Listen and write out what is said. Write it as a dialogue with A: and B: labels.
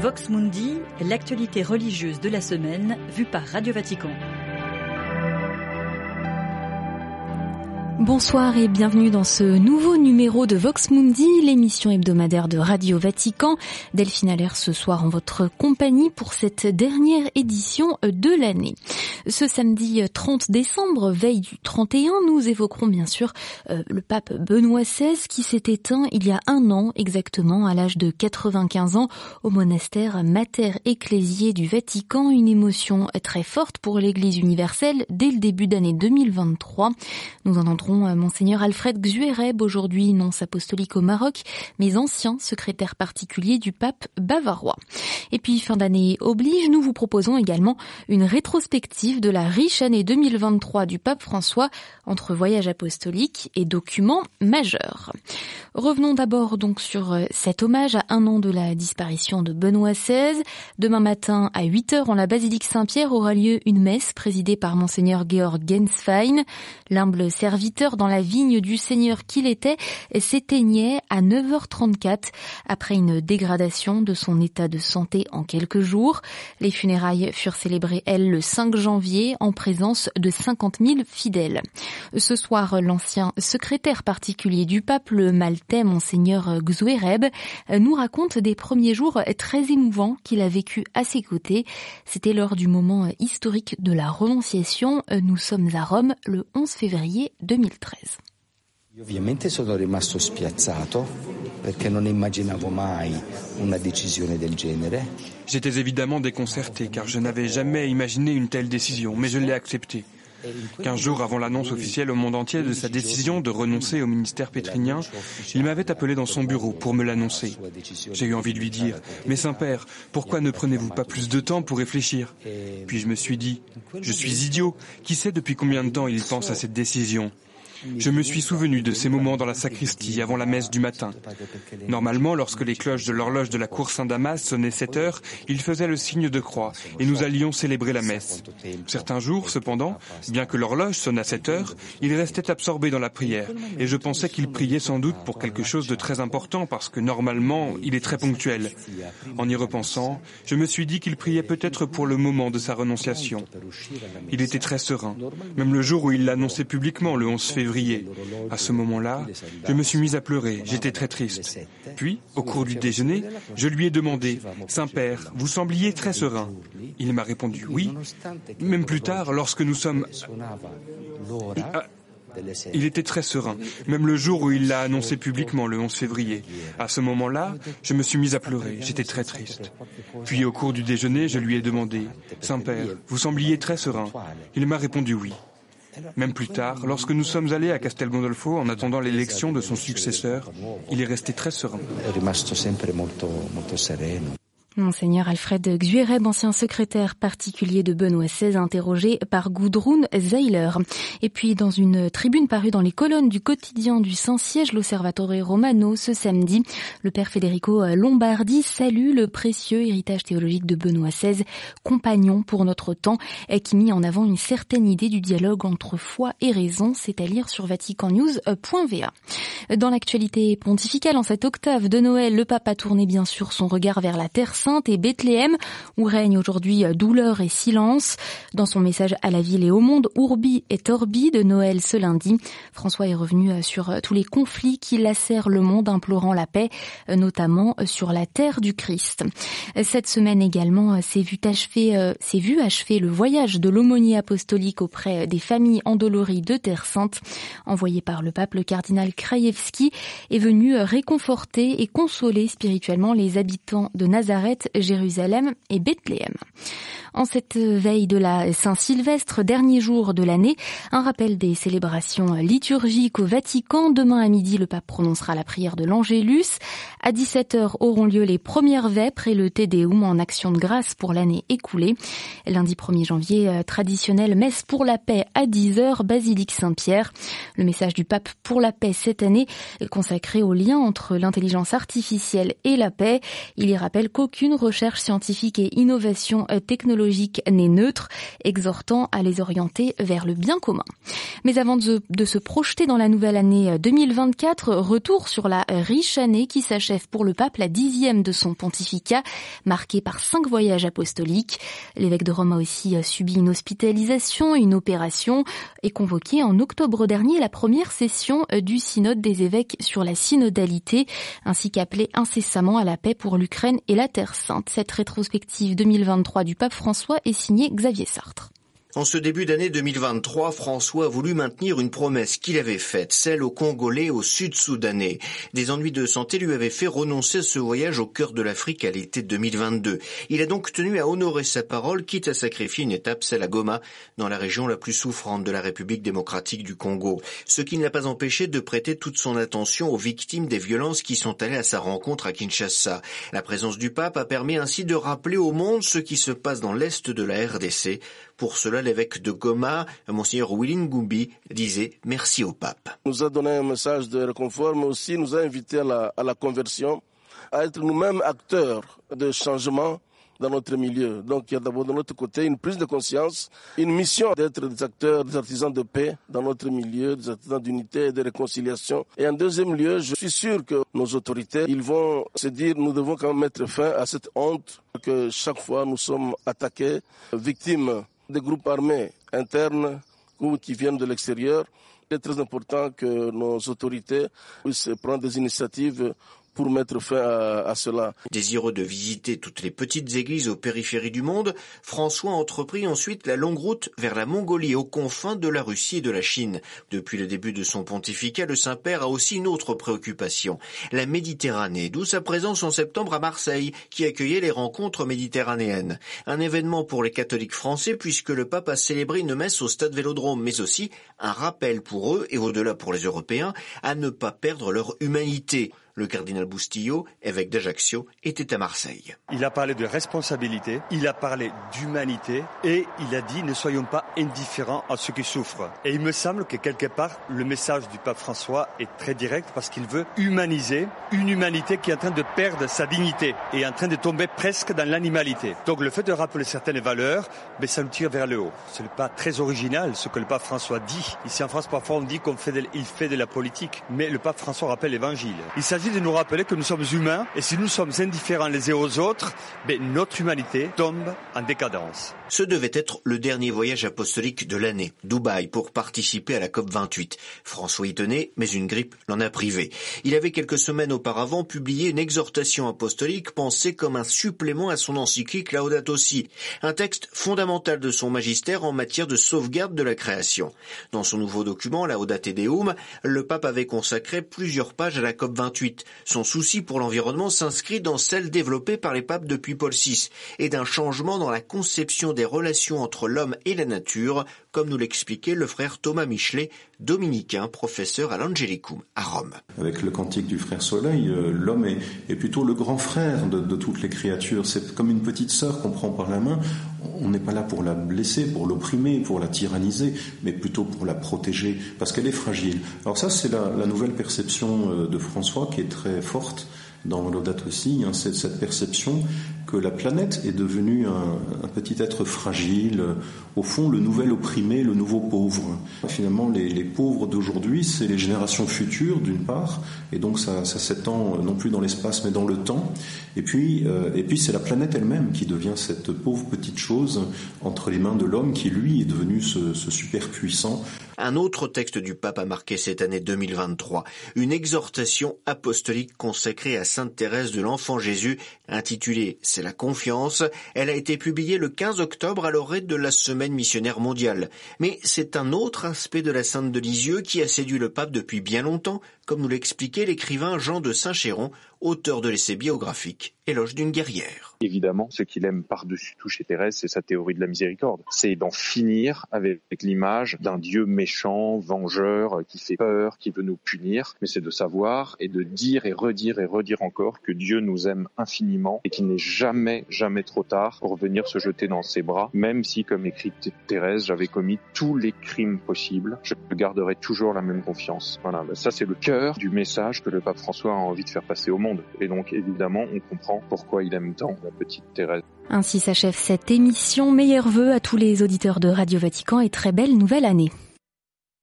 A: Vox Mundi, l'actualité religieuse de la semaine vue par Radio Vatican.
B: Bonsoir et bienvenue dans ce nouveau numéro de Vox Mundi, l'émission hebdomadaire de Radio Vatican. Delphine Allaire ce soir en votre compagnie pour cette dernière édition de l'année. Ce samedi 30 décembre, veille du 31, nous évoquerons bien sûr euh, le pape Benoît XVI qui s'est éteint il y a un an exactement à l'âge de 95 ans au monastère Mater Ecclésiae du Vatican. Une émotion très forte pour l'Église universelle dès le début d'année 2023. Nous euh, Monseigneur Alfred Xuereb, aujourd'hui nonce apostolique au Maroc, mais ancien secrétaire particulier du pape bavarois. Et puis, fin d'année oblige, nous vous proposons également une rétrospective de la riche année 2023 du pape François entre voyage apostolique et documents majeurs. Revenons d'abord donc sur euh, cet hommage à un an de la disparition de Benoît XVI. Demain matin à 8 heures en la basilique Saint-Pierre aura lieu une messe présidée par Monseigneur Georg Genswein, l'humble serviteur dans la vigne du Seigneur qu'il était s'éteignait à 9h34 après une dégradation de son état de santé en quelques jours. Les funérailles furent célébrées, elles, le 5 janvier en présence de 50 000 fidèles. Ce soir, l'ancien secrétaire particulier du pape, le maltais Monseigneur Xuereb, nous raconte des premiers jours très émouvants qu'il a vécu à ses côtés. C'était lors du moment historique de la renonciation. Nous sommes à Rome le 11 février 2000. 2013.
C: Ovviamente sono rimasto spiazzato perché non immaginavo mai una decisione del genere.
D: J'étais évidemment déconcerté car je n'avais jamais imaginé une telle décision, mais je l'ai acceptée. Quinze jours avant l'annonce officielle au monde entier de sa décision de renoncer au ministère pétrinien, il m'avait appelé dans son bureau pour me l'annoncer. J'ai eu envie de lui dire, mais Saint-Père, pourquoi ne prenez-vous pas plus de temps pour réfléchir? Puis je me suis dit, je suis idiot, qui sait depuis combien de temps il pense à cette décision? Je me suis souvenu de ces moments dans la sacristie avant la messe du matin. Normalement, lorsque les cloches de l'horloge de la cour Saint-Damas sonnaient 7 heures, il faisait le signe de croix et nous allions célébrer la messe. Certains jours, cependant, bien que l'horloge sonne à 7 heures, il restait absorbé dans la prière et je pensais qu'il priait sans doute pour quelque chose de très important parce que normalement, il est très ponctuel. En y repensant, je me suis dit qu'il priait peut-être pour le moment de sa renonciation. Il était très serein, même le jour où il l'annonçait publiquement le 11 février à ce moment-là, je me suis mis à pleurer, j'étais très triste. Puis, au cours du déjeuner, je lui ai demandé, Saint-Père, vous sembliez très serein. Il m'a répondu oui. Même plus tard, lorsque nous sommes... Il était très serein, même le jour où il l'a annoncé publiquement, le 11 février. À ce moment-là, je me suis mis à pleurer, j'étais très triste. Puis au cours du déjeuner, je lui ai demandé, Saint-Père, vous sembliez très serein. Il m'a répondu oui. Même plus tard, lorsque nous sommes allés à Castel Gondolfo en attendant l'élection de son successeur, il est resté très serein.
B: Monseigneur Alfred Xuereb, ancien secrétaire particulier de Benoît XVI, interrogé par Gudrun Zeiler. Et puis, dans une tribune parue dans les colonnes du quotidien du Saint-Siège, l'Osservatore Romano, ce samedi, le père Federico Lombardi salue le précieux héritage théologique de Benoît XVI, compagnon pour notre temps, et qui mit en avant une certaine idée du dialogue entre foi et raison, c'est à lire sur vaticannews.va. Dans l'actualité pontificale, en cette octave de Noël, le pape a tourné bien sûr son regard vers la Terre Sainte et Bethléem, où règne aujourd'hui douleur et silence. Dans son message à la ville et au monde, Urbi et Torbi de Noël ce lundi, François est revenu sur tous les conflits qui lacèrent le monde, implorant la paix, notamment sur la terre du Christ. Cette semaine également, s'est vu achever, s'est vu achever le voyage de l'aumônier apostolique auprès des familles endolories de Terre Sainte, envoyé par le pape, le cardinal Krajewski, est venu réconforter et consoler spirituellement les habitants de Nazareth Jérusalem et Bethléem. En cette veille de la Saint-Sylvestre, dernier jour de l'année, un rappel des célébrations liturgiques au Vatican. Demain à midi, le pape prononcera la prière de l'Angélus. À 17h auront lieu les premières vêpres et le Tédéum en action de grâce pour l'année écoulée. Lundi 1er janvier, euh, traditionnelle messe pour la paix à 10h, basilique Saint-Pierre. Le message du pape pour la paix cette année est consacré au lien entre l'intelligence artificielle et la paix. Il y rappelle qu'aucune aucune recherche scientifique et innovation technologique n'est neutre, exhortant à les orienter vers le bien commun. Mais avant de, de se projeter dans la nouvelle année 2024, retour sur la riche année qui s'achève pour le pape, la dixième de son pontificat, marquée par cinq voyages apostoliques. L'évêque de Rome a aussi subi une hospitalisation, une opération, et convoqué en octobre dernier la première session du synode des évêques sur la synodalité, ainsi qu'appelé incessamment à la paix pour l'Ukraine et la Terre Sainte. Cette rétrospective 2023 du pape François est signée Xavier Sartre.
E: En ce début d'année 2023, François a voulu maintenir une promesse qu'il avait faite, celle aux Congolais au sud-soudanais. Des ennuis de santé lui avaient fait renoncer à ce voyage au cœur de l'Afrique à l'été 2022. Il a donc tenu à honorer sa parole, quitte à sacrifier une étape, celle à Goma, dans la région la plus souffrante de la République démocratique du Congo. Ce qui ne l'a pas empêché de prêter toute son attention aux victimes des violences qui sont allées à sa rencontre à Kinshasa. La présence du pape a permis ainsi de rappeler au monde ce qui se passe dans l'est de la RDC pour cela, l'évêque de Goma, Monseigneur Willing Gumbi, disait merci au pape.
F: Nous a donné un message de réconfort, mais aussi nous a invité à la, à la conversion, à être nous-mêmes acteurs de changement dans notre milieu. Donc il y a d'abord de notre côté une prise de conscience, une mission d'être des acteurs, des artisans de paix dans notre milieu, des artisans d'unité et de réconciliation. Et en deuxième lieu, je suis sûr que nos autorités, ils vont se dire, nous devons quand même mettre fin à cette honte que chaque fois nous sommes attaqués, victimes des groupes armés internes ou qui viennent de l'extérieur. Il est très important que nos autorités puissent prendre des initiatives pour mettre fin à, cela.
E: Désireux de visiter toutes les petites églises aux périphéries du monde, François entreprit ensuite la longue route vers la Mongolie aux confins de la Russie et de la Chine. Depuis le début de son pontificat, le Saint-Père a aussi une autre préoccupation, la Méditerranée, d'où sa présence en septembre à Marseille, qui accueillait les rencontres méditerranéennes. Un événement pour les catholiques français puisque le pape a célébré une messe au stade Vélodrome, mais aussi un rappel pour eux, et au-delà pour les Européens, à ne pas perdre leur humanité. Le cardinal Bustillo, évêque d'Ajaccio, était à Marseille.
G: Il a parlé de responsabilité, il a parlé d'humanité et il a dit ne soyons pas indifférents à ceux qui souffrent. Et il me semble que quelque part, le message du pape François est très direct parce qu'il veut humaniser une humanité qui est en train de perdre sa dignité et en train de tomber presque dans l'animalité. Donc le fait de rappeler certaines valeurs, mais ça nous tire vers le haut. Ce n'est pas très original ce que le pape François dit. Ici en France, parfois on dit qu'il fait, de, fait de la politique, mais le pape François rappelle l'évangile. Il s'agit de nous rappeler que nous sommes humains et si nous sommes indifférents les uns aux autres, ben, notre humanité tombe en décadence.
E: Ce devait être le dernier voyage apostolique de l'année, Dubaï, pour participer à la COP28. François y tenait, mais une grippe l'en a privé. Il avait quelques semaines auparavant publié une exhortation apostolique pensée comme un supplément à son encyclique Laudato Si, un texte fondamental de son magistère en matière de sauvegarde de la création. Dans son nouveau document, Laudate Deum, le pape avait consacré plusieurs pages à la COP28. Son souci pour l'environnement s'inscrit dans celle développée par les papes depuis Paul VI et d'un changement dans la conception des relations entre l'homme et la nature, comme nous l'expliquait le frère Thomas Michelet, dominicain, professeur à l'Angelicum à Rome.
H: Avec le cantique du frère Soleil, euh, l'homme est, plutôt le grand frère de, toutes les créatures. C'est comme une petite sœur qu'on prend par la main. On n'est pas là pour la blesser, pour l'opprimer, pour la tyranniser, mais plutôt pour la protéger, parce qu'elle est fragile. Alors ça, c'est la, nouvelle perception euh, de François qui est très forte dans Laudato aussi, hein, cette perception que la planète est devenue un, petit être fragile, au fond le nouvel opprimé, le nouveau pauvre. Finalement, les, pauvres d'aujourd'hui, c'est les générations futures d'une part, et donc ça, s'étend non plus dans l'espace mais dans le temps. Et puis, euh, puis c'est la planète elle-même qui devient cette pauvre petite chose entre les mains de l'homme qui lui est devenu ce, ce super puissant.
E: Un autre texte du pape a marqué cette année 2023, une exhortation apostolique consacrée à Sainte Thérèse de l'Enfant Jésus, intitulée C'est la confiance. Elle a été publiée le 15 octobre à l'orée de la Semaine missionnaire mondiale. Mais c'est un autre aspect de la Sainte de Lisieux qui a séduit le pape depuis bien longtemps, comme nous l'expliquait l'écrivain Jean de Saint-Chéron, auteur de l'essai biographique Éloge d'une guerrière.
I: Évidemment, ce qu'il aime par-dessus tout chez Thérèse, c'est sa théorie de la miséricorde. C'est d'en finir avec l'image d'un Dieu méchant, vengeur, qui fait peur, qui veut nous punir, mais c'est de savoir et de dire et redire et redire encore que Dieu nous aime infiniment et qu'il n'est jamais, jamais trop tard pour venir se jeter dans ses bras, même si, comme écrit Thérèse, j'avais commis tous les crimes possibles, je garderai toujours la même confiance. Voilà, ça c'est le cœur du message que le pape François a envie de faire passer au monde Et donc évidemment, on comprend pourquoi il aime tant la petite Thérèse.
B: Ainsi s'achève cette émission. Meilleurs vœux à tous les auditeurs de Radio Vatican et très belle nouvelle année.